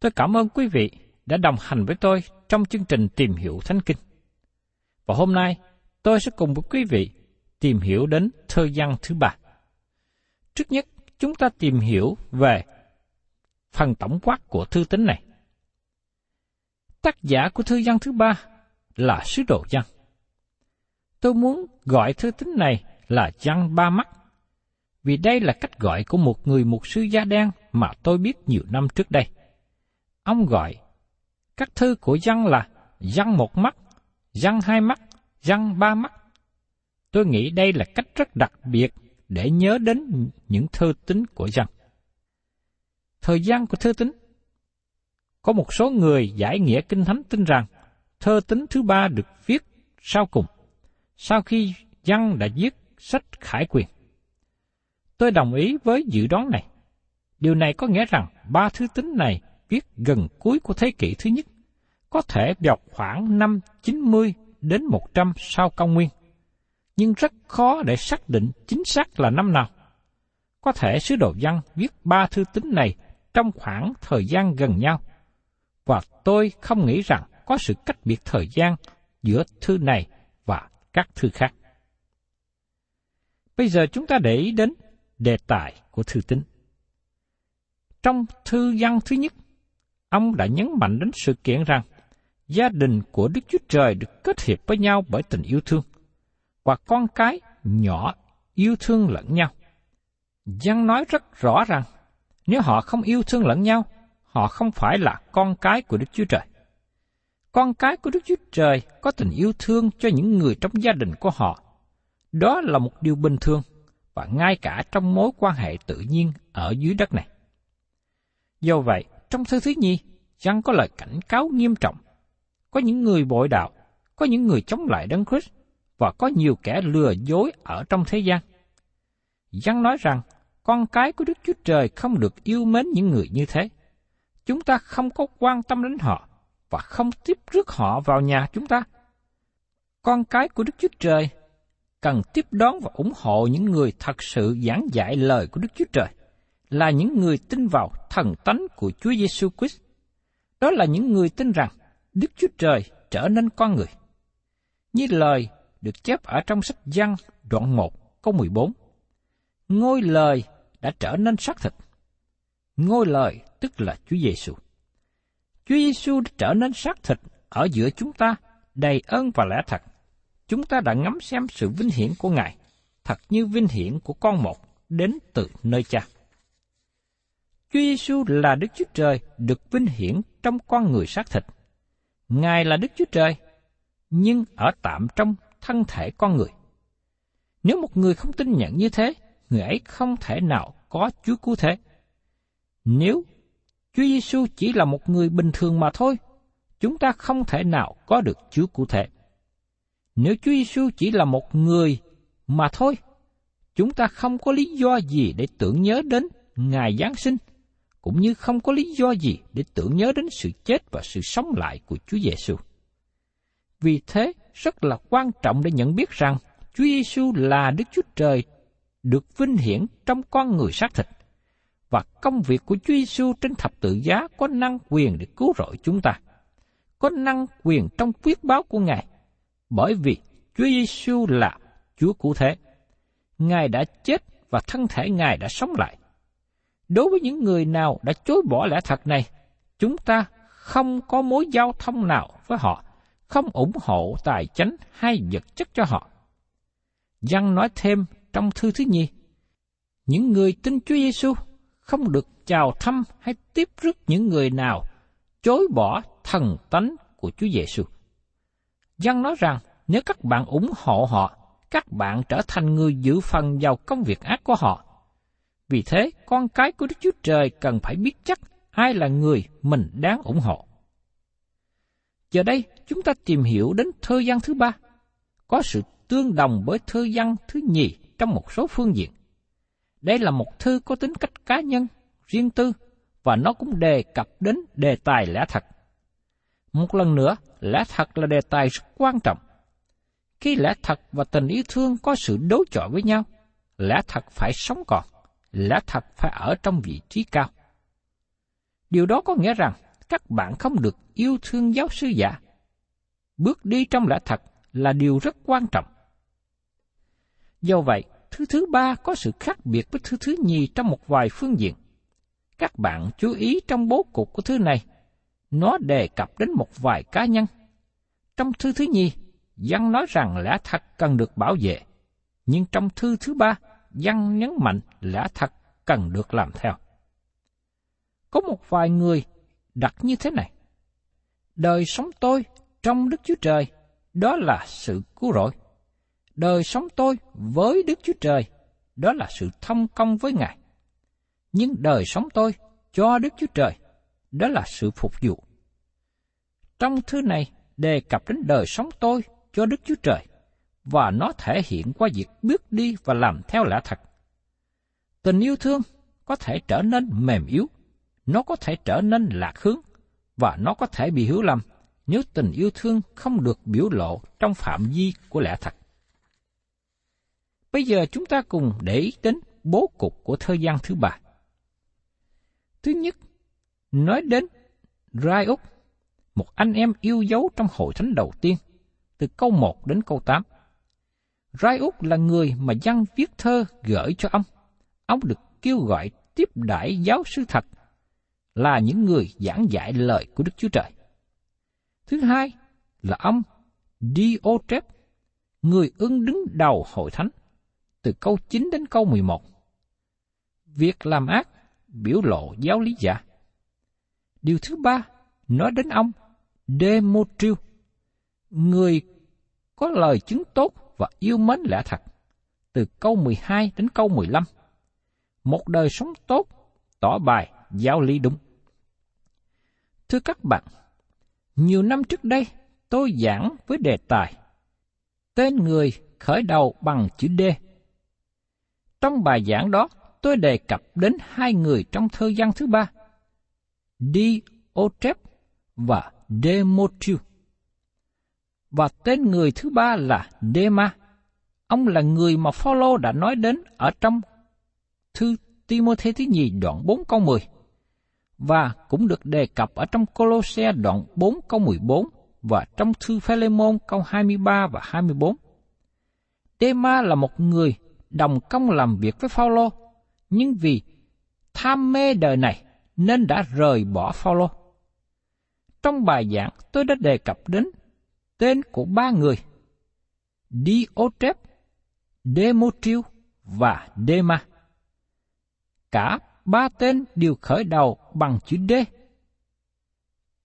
tôi cảm ơn quý vị đã đồng hành với tôi trong chương trình tìm hiểu Thánh Kinh. Và hôm nay, tôi sẽ cùng với quý vị tìm hiểu đến thơ văn thứ ba. Trước nhất, chúng ta tìm hiểu về phần tổng quát của thư tín này. Tác giả của thư văn thứ ba là sứ đồ văn. Tôi muốn gọi thư tín này là văn ba mắt, vì đây là cách gọi của một người mục sư da đen mà tôi biết nhiều năm trước đây. Ông gọi các thư của văn là văn một mắt, văn hai mắt, văn ba mắt. Tôi nghĩ đây là cách rất đặc biệt để nhớ đến những thư tín của văn. Thời gian của thư tín Có một số người giải nghĩa kinh thánh tin rằng thơ tín thứ ba được viết sau cùng, sau khi văn đã viết sách khải quyền. Tôi đồng ý với dự đoán này. Điều này có nghĩa rằng ba thư tín này viết gần cuối của thế kỷ thứ nhất, có thể vào khoảng năm 90 đến 100 sau công nguyên, nhưng rất khó để xác định chính xác là năm nào. Có thể sứ đồ văn viết ba thư tín này trong khoảng thời gian gần nhau, và tôi không nghĩ rằng có sự cách biệt thời gian giữa thư này và các thư khác. Bây giờ chúng ta để ý đến đề tài của thư tín. Trong thư văn thứ nhất, ông đã nhấn mạnh đến sự kiện rằng gia đình của Đức Chúa Trời được kết hiệp với nhau bởi tình yêu thương, và con cái nhỏ yêu thương lẫn nhau. Giăng nói rất rõ rằng nếu họ không yêu thương lẫn nhau, họ không phải là con cái của Đức Chúa Trời. Con cái của Đức Chúa Trời có tình yêu thương cho những người trong gia đình của họ. Đó là một điều bình thường và ngay cả trong mối quan hệ tự nhiên ở dưới đất này. Do vậy, trong thư thứ nhi, Giăng có lời cảnh cáo nghiêm trọng. Có những người bội đạo, có những người chống lại Đấng Christ và có nhiều kẻ lừa dối ở trong thế gian. Giăng nói rằng, con cái của Đức Chúa Trời không được yêu mến những người như thế. Chúng ta không có quan tâm đến họ và không tiếp rước họ vào nhà chúng ta. Con cái của Đức Chúa Trời cần tiếp đón và ủng hộ những người thật sự giảng dạy lời của Đức Chúa Trời, là những người tin vào thần tánh của Chúa Giêsu Christ. Đó là những người tin rằng Đức Chúa Trời trở nên con người. Như lời được chép ở trong sách Giăng đoạn 1 câu 14. Ngôi lời đã trở nên xác thịt. Ngôi lời tức là Chúa Giêsu. Chúa Giêsu đã trở nên xác thịt ở giữa chúng ta, đầy ơn và lẽ thật. Chúng ta đã ngắm xem sự vinh hiển của Ngài, thật như vinh hiển của con một đến từ nơi cha. Chúa Giêsu là Đức Chúa Trời được vinh hiển trong con người xác thịt. Ngài là Đức Chúa Trời, nhưng ở tạm trong thân thể con người. Nếu một người không tin nhận như thế, người ấy không thể nào có Chúa cứu thế. Nếu Chúa Giêsu chỉ là một người bình thường mà thôi, chúng ta không thể nào có được Chúa cứu thế. Nếu Chúa Giêsu chỉ là một người mà thôi, chúng ta không có lý do gì để tưởng nhớ đến ngày Giáng sinh, cũng như không có lý do gì để tưởng nhớ đến sự chết và sự sống lại của Chúa Giêsu. Vì thế, rất là quan trọng để nhận biết rằng Chúa Giêsu là Đức Chúa Trời được vinh hiển trong con người xác thịt và công việc của Chúa Giêsu trên thập tự giá có năng quyền để cứu rỗi chúng ta. Có năng quyền trong quyết báo của Ngài, bởi vì Chúa Giêsu là Chúa cứu thế. Ngài đã chết và thân thể Ngài đã sống lại. Đối với những người nào đã chối bỏ lẽ thật này, chúng ta không có mối giao thông nào với họ, không ủng hộ tài chánh hay vật chất cho họ. Giăng nói thêm trong thư thứ nhì, những người tin Chúa Giêsu không được chào thăm hay tiếp rước những người nào chối bỏ thần tánh của Chúa Giêsu. Giăng nói rằng nếu các bạn ủng hộ họ, các bạn trở thành người giữ phần vào công việc ác của họ. Vì thế, con cái của Đức Chúa Trời cần phải biết chắc ai là người mình đáng ủng hộ. Giờ đây, chúng ta tìm hiểu đến thơ văn thứ ba, có sự tương đồng với thơ văn thứ nhì trong một số phương diện. Đây là một thư có tính cách cá nhân, riêng tư, và nó cũng đề cập đến đề tài lẽ thật. Một lần nữa, lẽ thật là đề tài rất quan trọng. Khi lẽ thật và tình yêu thương có sự đối chọi với nhau, lẽ thật phải sống còn, lẽ thật phải ở trong vị trí cao. Điều đó có nghĩa rằng các bạn không được yêu thương giáo sư giả. Bước đi trong lẽ thật là điều rất quan trọng. Do vậy, thứ thứ ba có sự khác biệt với thứ thứ nhì trong một vài phương diện. Các bạn chú ý trong bố cục của thứ này, nó đề cập đến một vài cá nhân. Trong thư thứ nhì, Văn nói rằng lẽ thật cần được bảo vệ, nhưng trong thư thứ ba, Văn nhấn mạnh lẽ thật cần được làm theo. Có một vài người đặt như thế này. Đời sống tôi trong Đức Chúa Trời, đó là sự cứu rỗi đời sống tôi với Đức Chúa Trời, đó là sự thông công với Ngài. Nhưng đời sống tôi cho Đức Chúa Trời, đó là sự phục vụ. Trong thư này đề cập đến đời sống tôi cho Đức Chúa Trời, và nó thể hiện qua việc bước đi và làm theo lẽ thật. Tình yêu thương có thể trở nên mềm yếu, nó có thể trở nên lạc hướng, và nó có thể bị hiểu lầm nếu tình yêu thương không được biểu lộ trong phạm vi của lẽ thật. Bây giờ chúng ta cùng để ý đến bố cục của thời gian thứ ba. Thứ nhất, nói đến Rai Úc, một anh em yêu dấu trong hội thánh đầu tiên, từ câu 1 đến câu 8. Rai Úc là người mà dân viết thơ gửi cho ông. Ông được kêu gọi tiếp đãi giáo sư thật, là những người giảng dạy lời của Đức Chúa Trời. Thứ hai là ông Diotrep, người ưng đứng đầu hội thánh từ câu 9 đến câu 11. Việc làm ác biểu lộ giáo lý giả. Điều thứ ba nói đến ông Demotriu, người có lời chứng tốt và yêu mến lẽ thật, từ câu 12 đến câu 15. Một đời sống tốt, tỏ bài giáo lý đúng. Thưa các bạn, nhiều năm trước đây tôi giảng với đề tài Tên người khởi đầu bằng chữ D trong bài giảng đó, tôi đề cập đến hai người trong thơ gian thứ ba, Diotrep và Demotrius. Và tên người thứ ba là Dema. Ông là người mà Phaolô đã nói đến ở trong thư Timôthê thứ nhì đoạn 4 câu 10 và cũng được đề cập ở trong Colosse đoạn 4 câu 14 và trong thư Philemon câu 23 và 24. Dema là một người đồng công làm việc với Phaolô, nhưng vì tham mê đời này nên đã rời bỏ Phaolô. Trong bài giảng tôi đã đề cập đến tên của ba người Diotrep, Demotriu và Dema. Cả ba tên đều khởi đầu bằng chữ D.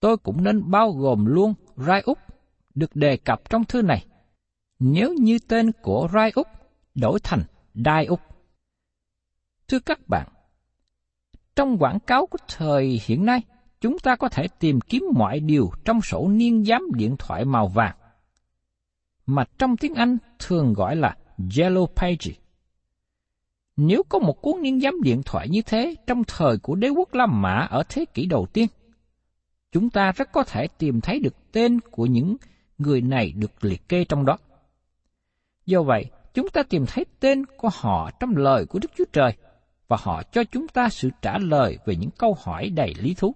Tôi cũng nên bao gồm luôn Rai Úc được đề cập trong thư này, nếu như tên của Rai Úc đổi thành Đai Úc. Thưa các bạn, trong quảng cáo của thời hiện nay, chúng ta có thể tìm kiếm mọi điều trong sổ niên giám điện thoại màu vàng, mà trong tiếng Anh thường gọi là Yellow Page. Nếu có một cuốn niên giám điện thoại như thế trong thời của đế quốc La Mã ở thế kỷ đầu tiên, chúng ta rất có thể tìm thấy được tên của những người này được liệt kê trong đó. Do vậy, chúng ta tìm thấy tên của họ trong lời của Đức Chúa Trời và họ cho chúng ta sự trả lời về những câu hỏi đầy lý thú.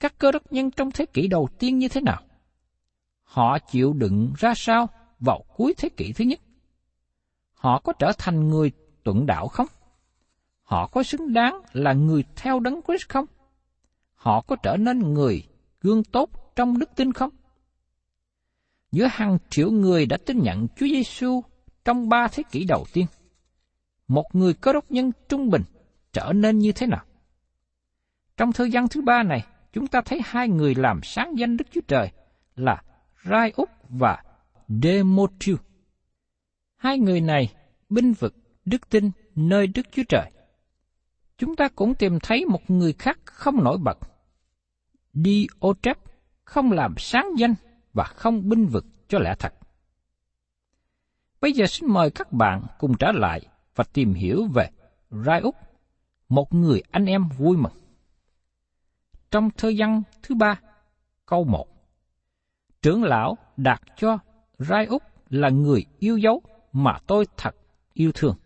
Các cơ đốc nhân trong thế kỷ đầu tiên như thế nào? Họ chịu đựng ra sao vào cuối thế kỷ thứ nhất? Họ có trở thành người tuận đạo không? Họ có xứng đáng là người theo đấng Christ không? Họ có trở nên người gương tốt trong đức tin không? Giữa hàng triệu người đã tin nhận Chúa Giêsu trong ba thế kỷ đầu tiên, một người cơ đốc nhân trung bình trở nên như thế nào? Trong thời gian thứ ba này, chúng ta thấy hai người làm sáng danh Đức Chúa Trời là Rai Úc và Demotriu. Hai người này binh vực đức tin nơi Đức Chúa Trời. Chúng ta cũng tìm thấy một người khác không nổi bật. Diotrep không làm sáng danh và không binh vực cho lẽ thật. Bây giờ xin mời các bạn cùng trở lại và tìm hiểu về Rai Úc, một người anh em vui mừng. Trong thơ văn thứ ba, câu một, Trưởng lão đạt cho Rai Úc là người yêu dấu mà tôi thật yêu thương.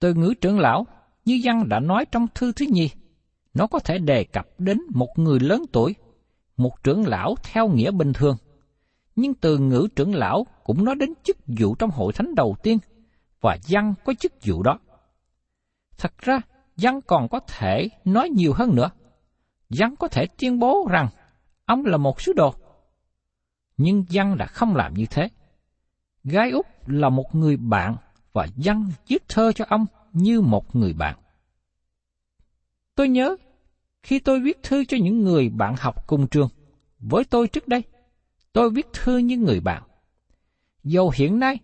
Từ ngữ trưởng lão, như văn đã nói trong thư thứ nhì, nó có thể đề cập đến một người lớn tuổi, một trưởng lão theo nghĩa bình thường. Nhưng từ ngữ trưởng lão cũng nói đến chức vụ trong hội thánh đầu tiên, và văn có chức vụ đó. Thật ra, văn còn có thể nói nhiều hơn nữa. Văn có thể tuyên bố rằng ông là một sứ đồ. Nhưng văn đã không làm như thế. Gái Úc là một người bạn và dâng viết thơ cho ông như một người bạn. Tôi nhớ khi tôi viết thư cho những người bạn học cùng trường, với tôi trước đây, tôi viết thư như người bạn. Dầu hiện nay,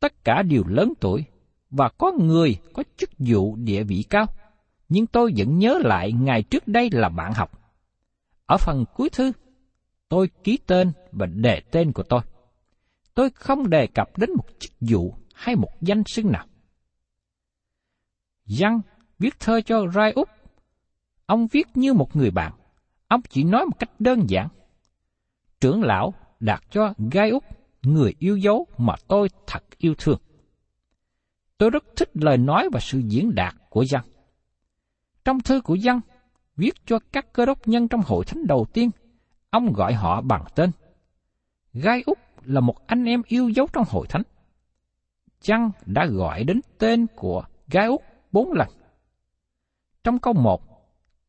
tất cả đều lớn tuổi, và có người có chức vụ địa vị cao, nhưng tôi vẫn nhớ lại ngày trước đây là bạn học. Ở phần cuối thư, tôi ký tên và đề tên của tôi. Tôi không đề cập đến một chức vụ hay một danh xưng nào. Giăng viết thơ cho Rai Úc Ông viết như một người bạn. Ông chỉ nói một cách đơn giản. Trưởng lão đạt cho gai úc, người yêu dấu mà tôi thật yêu thương. Tôi rất thích lời nói và sự diễn đạt của Giăng. Trong thư của Giăng viết cho các cơ đốc nhân trong hội thánh đầu tiên, ông gọi họ bằng tên. Gai Úc là một anh em yêu dấu trong hội thánh chăng đã gọi đến tên của gái út bốn lần. Trong câu một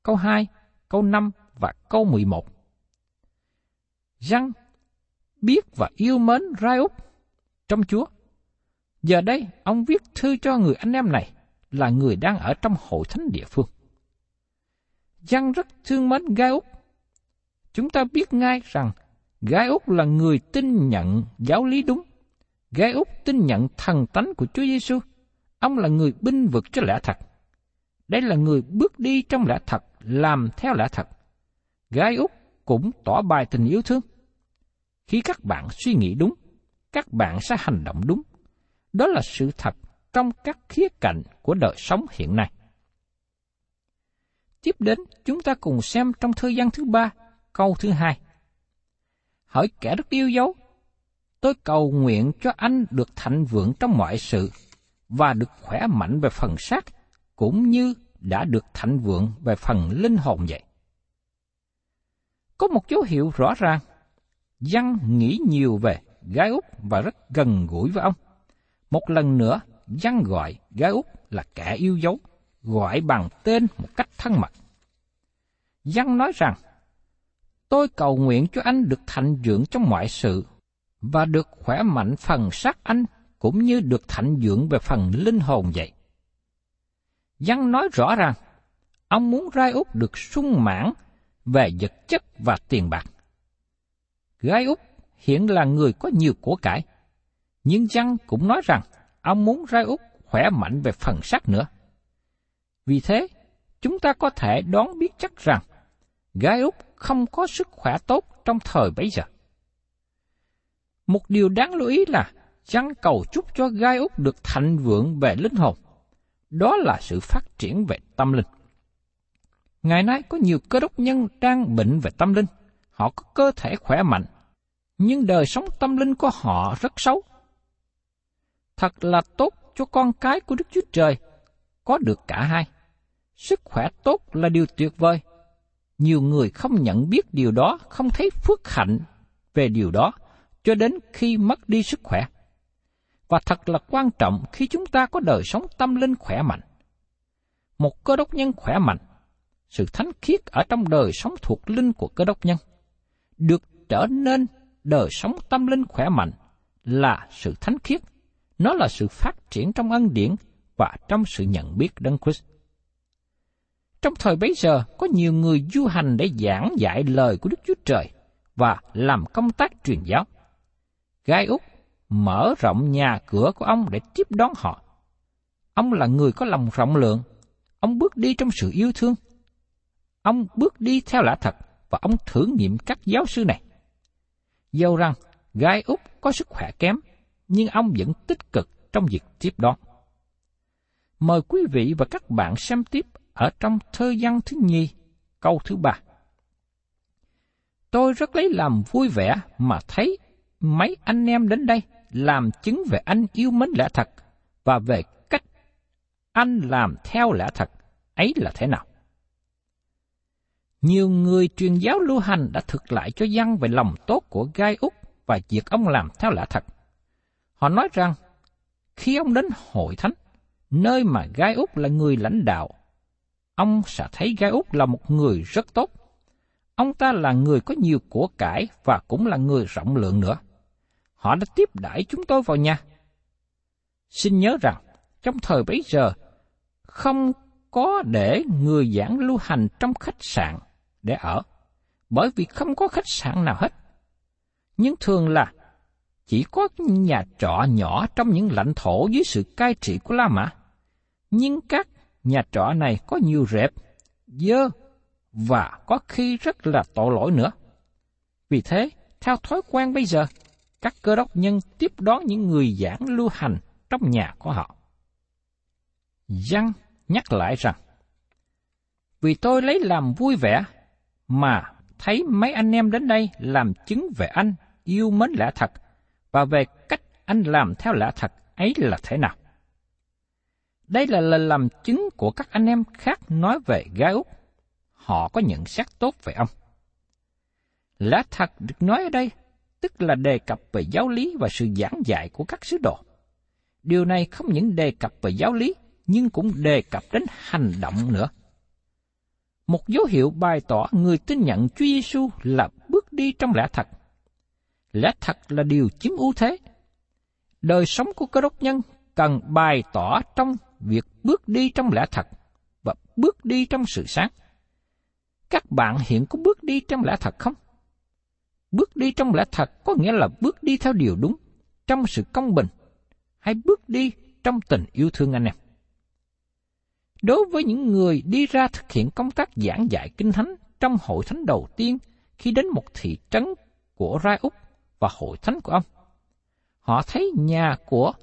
câu 2, câu 5 và câu 11. Răng biết và yêu mến Rai Úc trong Chúa. Giờ đây, ông viết thư cho người anh em này là người đang ở trong hội thánh địa phương. Giăng rất thương mến Gai Úc. Chúng ta biết ngay rằng Gai Úc là người tin nhận giáo lý đúng. Gai Úc tin nhận thần tánh của Chúa Giêsu. Ông là người binh vực cho lẽ thật. Đây là người bước đi trong lẽ thật làm theo lẽ thật. Gái Úc cũng tỏ bài tình yêu thương. Khi các bạn suy nghĩ đúng, các bạn sẽ hành động đúng. Đó là sự thật trong các khía cạnh của đời sống hiện nay. Tiếp đến, chúng ta cùng xem trong thời gian thứ ba, câu thứ hai. Hỏi kẻ rất yêu dấu, tôi cầu nguyện cho anh được thạnh vượng trong mọi sự và được khỏe mạnh về phần xác, cũng như đã được thạnh vượng về phần linh hồn vậy. Có một dấu hiệu rõ ràng, Văn nghĩ nhiều về gái Úc và rất gần gũi với ông. Một lần nữa, Văn gọi gái Úc là kẻ yêu dấu, gọi bằng tên một cách thân mật. Giăng nói rằng, tôi cầu nguyện cho anh được thành dưỡng trong mọi sự và được khỏe mạnh phần xác anh cũng như được thạnh dưỡng về phần linh hồn vậy. Văn nói rõ ràng, ông muốn Rai Úc được sung mãn về vật chất và tiền bạc. Gái Úc hiện là người có nhiều của cải, nhưng Văn cũng nói rằng ông muốn Rai Úc khỏe mạnh về phần xác nữa. Vì thế, chúng ta có thể đoán biết chắc rằng gái Úc không có sức khỏe tốt trong thời bấy giờ. Một điều đáng lưu ý là Giăng cầu chúc cho gai Úc được thành vượng về linh hồn. Đó là sự phát triển về tâm linh. Ngày nay có nhiều cơ đốc nhân đang bệnh về tâm linh. Họ có cơ thể khỏe mạnh, nhưng đời sống tâm linh của họ rất xấu. Thật là tốt cho con cái của Đức Chúa Trời có được cả hai. Sức khỏe tốt là điều tuyệt vời. Nhiều người không nhận biết điều đó, không thấy phước hạnh về điều đó, cho đến khi mất đi sức khỏe. Và thật là quan trọng khi chúng ta có đời sống tâm linh khỏe mạnh. Một cơ đốc nhân khỏe mạnh, sự thánh khiết ở trong đời sống thuộc linh của cơ đốc nhân, được trở nên đời sống tâm linh khỏe mạnh là sự thánh khiết. Nó là sự phát triển trong ân điển và trong sự nhận biết Đấng Christ. Trong thời bấy giờ, có nhiều người du hành để giảng dạy lời của Đức Chúa Trời và làm công tác truyền giáo. Gai Úc mở rộng nhà cửa của ông để tiếp đón họ. Ông là người có lòng rộng lượng, ông bước đi trong sự yêu thương. Ông bước đi theo lẽ thật và ông thử nghiệm các giáo sư này. Dẫu rằng gai Úc có sức khỏe kém, nhưng ông vẫn tích cực trong việc tiếp đón. Mời quý vị và các bạn xem tiếp ở trong thơ văn thứ nhì, câu thứ ba. Tôi rất lấy làm vui vẻ mà thấy mấy anh em đến đây làm chứng về anh yêu mến lẽ thật và về cách anh làm theo lẽ thật ấy là thế nào. Nhiều người truyền giáo lưu hành đã thực lại cho dân về lòng tốt của Gai Úc và việc ông làm theo lẽ thật. Họ nói rằng, khi ông đến hội thánh, nơi mà Gai Úc là người lãnh đạo, ông sẽ thấy Gai Úc là một người rất tốt. Ông ta là người có nhiều của cải và cũng là người rộng lượng nữa họ đã tiếp đãi chúng tôi vào nhà. Xin nhớ rằng, trong thời bấy giờ, không có để người giảng lưu hành trong khách sạn để ở, bởi vì không có khách sạn nào hết. Nhưng thường là chỉ có nhà trọ nhỏ trong những lãnh thổ dưới sự cai trị của La Mã. Nhưng các nhà trọ này có nhiều rệp, dơ và có khi rất là tội lỗi nữa. Vì thế, theo thói quen bây giờ, các cơ đốc nhân tiếp đón những người giảng lưu hành trong nhà của họ. Giăng nhắc lại rằng, vì tôi lấy làm vui vẻ mà thấy mấy anh em đến đây làm chứng về anh yêu mến lẽ thật và về cách anh làm theo lẽ thật ấy là thế nào. Đây là lời làm chứng của các anh em khác nói về gái Úc. Họ có nhận xét tốt về ông. Lẽ thật được nói ở đây tức là đề cập về giáo lý và sự giảng dạy của các sứ đồ. Điều này không những đề cập về giáo lý, nhưng cũng đề cập đến hành động nữa. Một dấu hiệu bày tỏ người tin nhận Chúa Giêsu là bước đi trong lẽ thật. Lẽ thật là điều chiếm ưu thế. Đời sống của cơ đốc nhân cần bày tỏ trong việc bước đi trong lẽ thật và bước đi trong sự sáng. Các bạn hiện có bước đi trong lẽ thật không? Bước đi trong lẽ thật có nghĩa là bước đi theo điều đúng, trong sự công bình, hay bước đi trong tình yêu thương anh em. Đối với những người đi ra thực hiện công tác giảng dạy kinh thánh trong hội thánh đầu tiên khi đến một thị trấn của Rai Úc và hội thánh của ông, họ thấy nhà của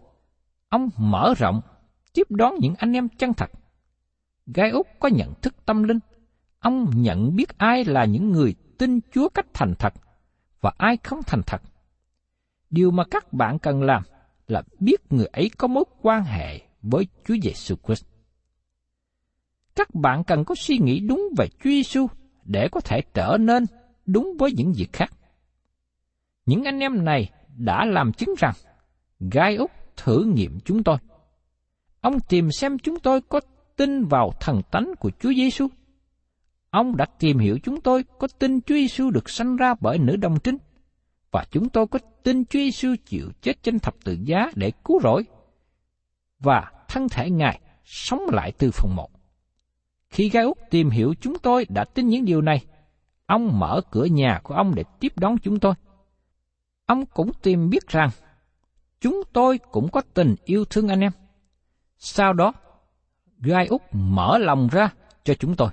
ông mở rộng, tiếp đón những anh em chân thật. Gai Úc có nhận thức tâm linh, ông nhận biết ai là những người tin Chúa cách thành thật và ai không thành thật. Điều mà các bạn cần làm là biết người ấy có mối quan hệ với Chúa Giêsu Christ. Các bạn cần có suy nghĩ đúng về Chúa Giêsu để có thể trở nên đúng với những việc khác. Những anh em này đã làm chứng rằng Gai Úc thử nghiệm chúng tôi. Ông tìm xem chúng tôi có tin vào thần tánh của Chúa Giêsu. Ông đã tìm hiểu chúng tôi có tin Chúa Giêsu được sanh ra bởi nữ đồng trinh và chúng tôi có tin Chúa Giêsu chịu chết trên thập tự giá để cứu rỗi và thân thể Ngài sống lại từ phần một. Khi Gai Úc tìm hiểu chúng tôi đã tin những điều này, ông mở cửa nhà của ông để tiếp đón chúng tôi. Ông cũng tìm biết rằng chúng tôi cũng có tình yêu thương anh em. Sau đó, Gai Úc mở lòng ra cho chúng tôi.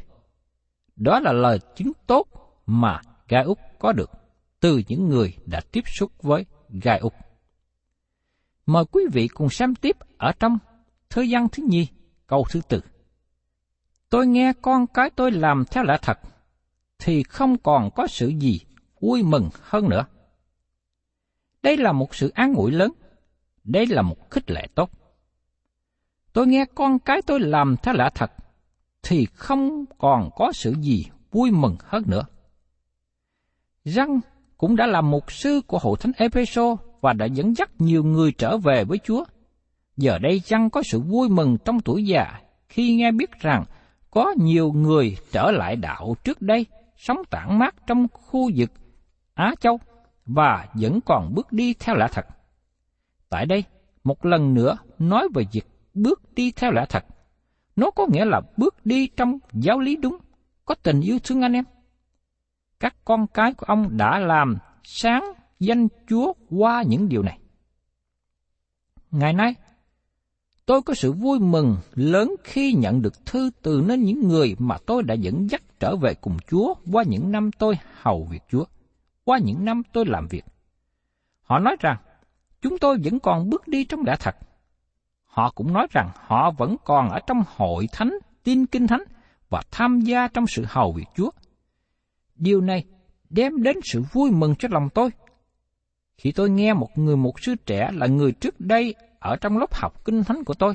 Đó là lời chứng tốt mà Gai Úc có được từ những người đã tiếp xúc với Gai Úc. Mời quý vị cùng xem tiếp ở trong Thơ văn thứ nhì, câu thứ tư. Tôi nghe con cái tôi làm theo lẽ thật, thì không còn có sự gì vui mừng hơn nữa. Đây là một sự an ủi lớn, đây là một khích lệ tốt. Tôi nghe con cái tôi làm theo lẽ thật, thì không còn có sự gì vui mừng hơn nữa. Răng cũng đã là mục sư của hội thánh Epheso và đã dẫn dắt nhiều người trở về với Chúa. Giờ đây răng có sự vui mừng trong tuổi già khi nghe biết rằng có nhiều người trở lại đạo trước đây sống tản mát trong khu vực Á Châu và vẫn còn bước đi theo lẽ thật. Tại đây, một lần nữa nói về việc bước đi theo lẽ thật. Nó có nghĩa là bước đi trong giáo lý đúng, có tình yêu thương anh em. Các con cái của ông đã làm sáng danh Chúa qua những điều này. Ngày nay, tôi có sự vui mừng lớn khi nhận được thư từ nên những người mà tôi đã dẫn dắt trở về cùng Chúa qua những năm tôi hầu việc Chúa, qua những năm tôi làm việc. Họ nói rằng, chúng tôi vẫn còn bước đi trong lẽ thật. Họ cũng nói rằng họ vẫn còn ở trong hội thánh, tin kinh thánh và tham gia trong sự hầu việc Chúa. Điều này đem đến sự vui mừng cho lòng tôi. Khi tôi nghe một người mục sư trẻ là người trước đây ở trong lớp học kinh thánh của tôi,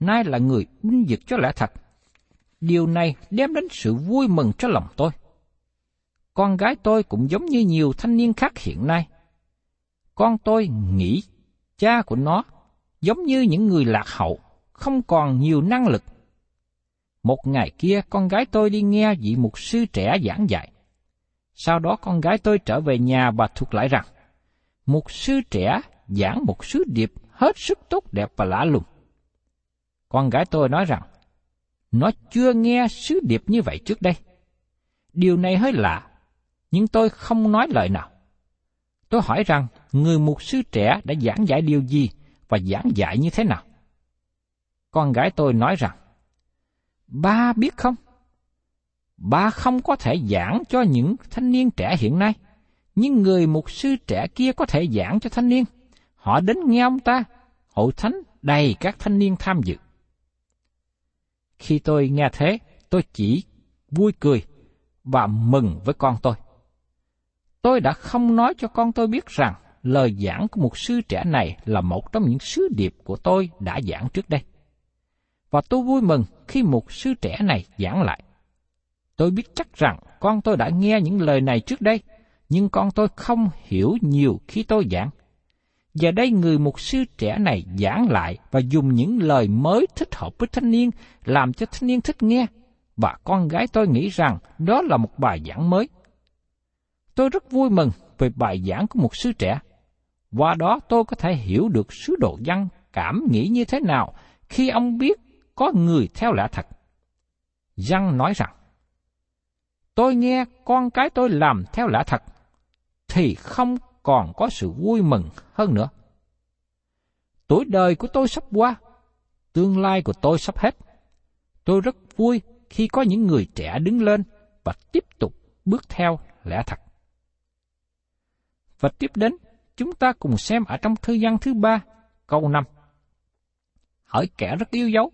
nay là người binh vực cho lẽ thật. Điều này đem đến sự vui mừng cho lòng tôi. Con gái tôi cũng giống như nhiều thanh niên khác hiện nay. Con tôi nghĩ cha của nó giống như những người lạc hậu, không còn nhiều năng lực. Một ngày kia con gái tôi đi nghe vị mục sư trẻ giảng dạy. Sau đó con gái tôi trở về nhà và thuật lại rằng, mục sư trẻ giảng một sứ điệp hết sức tốt đẹp và lạ lùng. Con gái tôi nói rằng, nó chưa nghe sứ điệp như vậy trước đây. Điều này hơi lạ, nhưng tôi không nói lời nào. Tôi hỏi rằng, người mục sư trẻ đã giảng dạy điều gì và giảng dạy như thế nào? Con gái tôi nói rằng, ba biết không? Ba không có thể giảng cho những thanh niên trẻ hiện nay, nhưng người mục sư trẻ kia có thể giảng cho thanh niên. Họ đến nghe ông ta, hội thánh đầy các thanh niên tham dự. Khi tôi nghe thế, tôi chỉ vui cười và mừng với con tôi. Tôi đã không nói cho con tôi biết rằng lời giảng của một sư trẻ này là một trong những sứ điệp của tôi đã giảng trước đây. Và tôi vui mừng khi một sư trẻ này giảng lại. Tôi biết chắc rằng con tôi đã nghe những lời này trước đây, nhưng con tôi không hiểu nhiều khi tôi giảng. Giờ đây người mục sư trẻ này giảng lại và dùng những lời mới thích hợp với thanh niên, làm cho thanh niên thích nghe, và con gái tôi nghĩ rằng đó là một bài giảng mới. Tôi rất vui mừng về bài giảng của một sư trẻ. Qua đó tôi có thể hiểu được sứ đồ văn cảm nghĩ như thế nào khi ông biết có người theo lẽ thật. Văn nói rằng, tôi nghe con cái tôi làm theo lẽ thật, thì không còn có sự vui mừng hơn nữa. Tuổi đời của tôi sắp qua, tương lai của tôi sắp hết. Tôi rất vui khi có những người trẻ đứng lên và tiếp tục bước theo lẽ thật. Và tiếp đến, chúng ta cùng xem ở trong thư văn thứ ba, câu 5. Hỏi kẻ rất yêu dấu.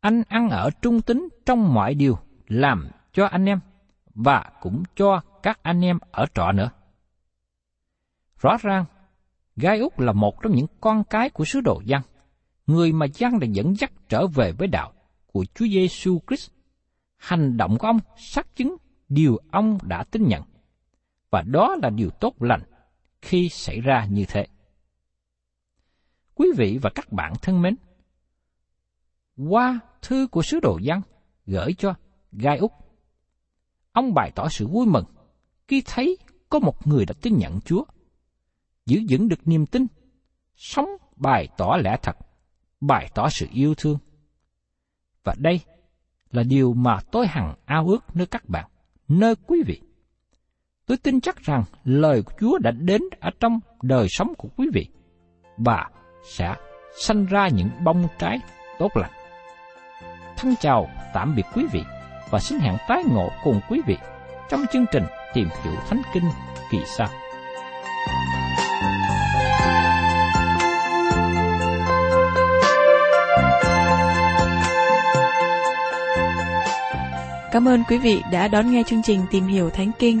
Anh ăn ở trung tính trong mọi điều, làm cho anh em, và cũng cho các anh em ở trọ nữa. Rõ ràng, Gai Úc là một trong những con cái của sứ đồ Giăng, người mà Giăng đã dẫn dắt trở về với đạo của Chúa Giêsu Christ. Hành động của ông xác chứng điều ông đã tin nhận, và đó là điều tốt lành khi xảy ra như thế. Quý vị và các bạn thân mến, qua thư của sứ đồ văn gửi cho Gai Úc. Ông bày tỏ sự vui mừng khi thấy có một người đã tin nhận Chúa, giữ vững được niềm tin, sống bày tỏ lẽ thật, bày tỏ sự yêu thương. Và đây là điều mà tôi hằng ao ước nơi các bạn, nơi quý vị. Tôi tin chắc rằng lời của Chúa đã đến ở trong đời sống của quý vị và sẽ sanh ra những bông trái tốt lành. Thân chào tạm biệt quý vị và xin hẹn tái ngộ cùng quý vị trong chương trình tìm hiểu Thánh Kinh kỳ sau. Cảm ơn quý vị đã đón nghe chương trình Tìm hiểu Thánh Kinh.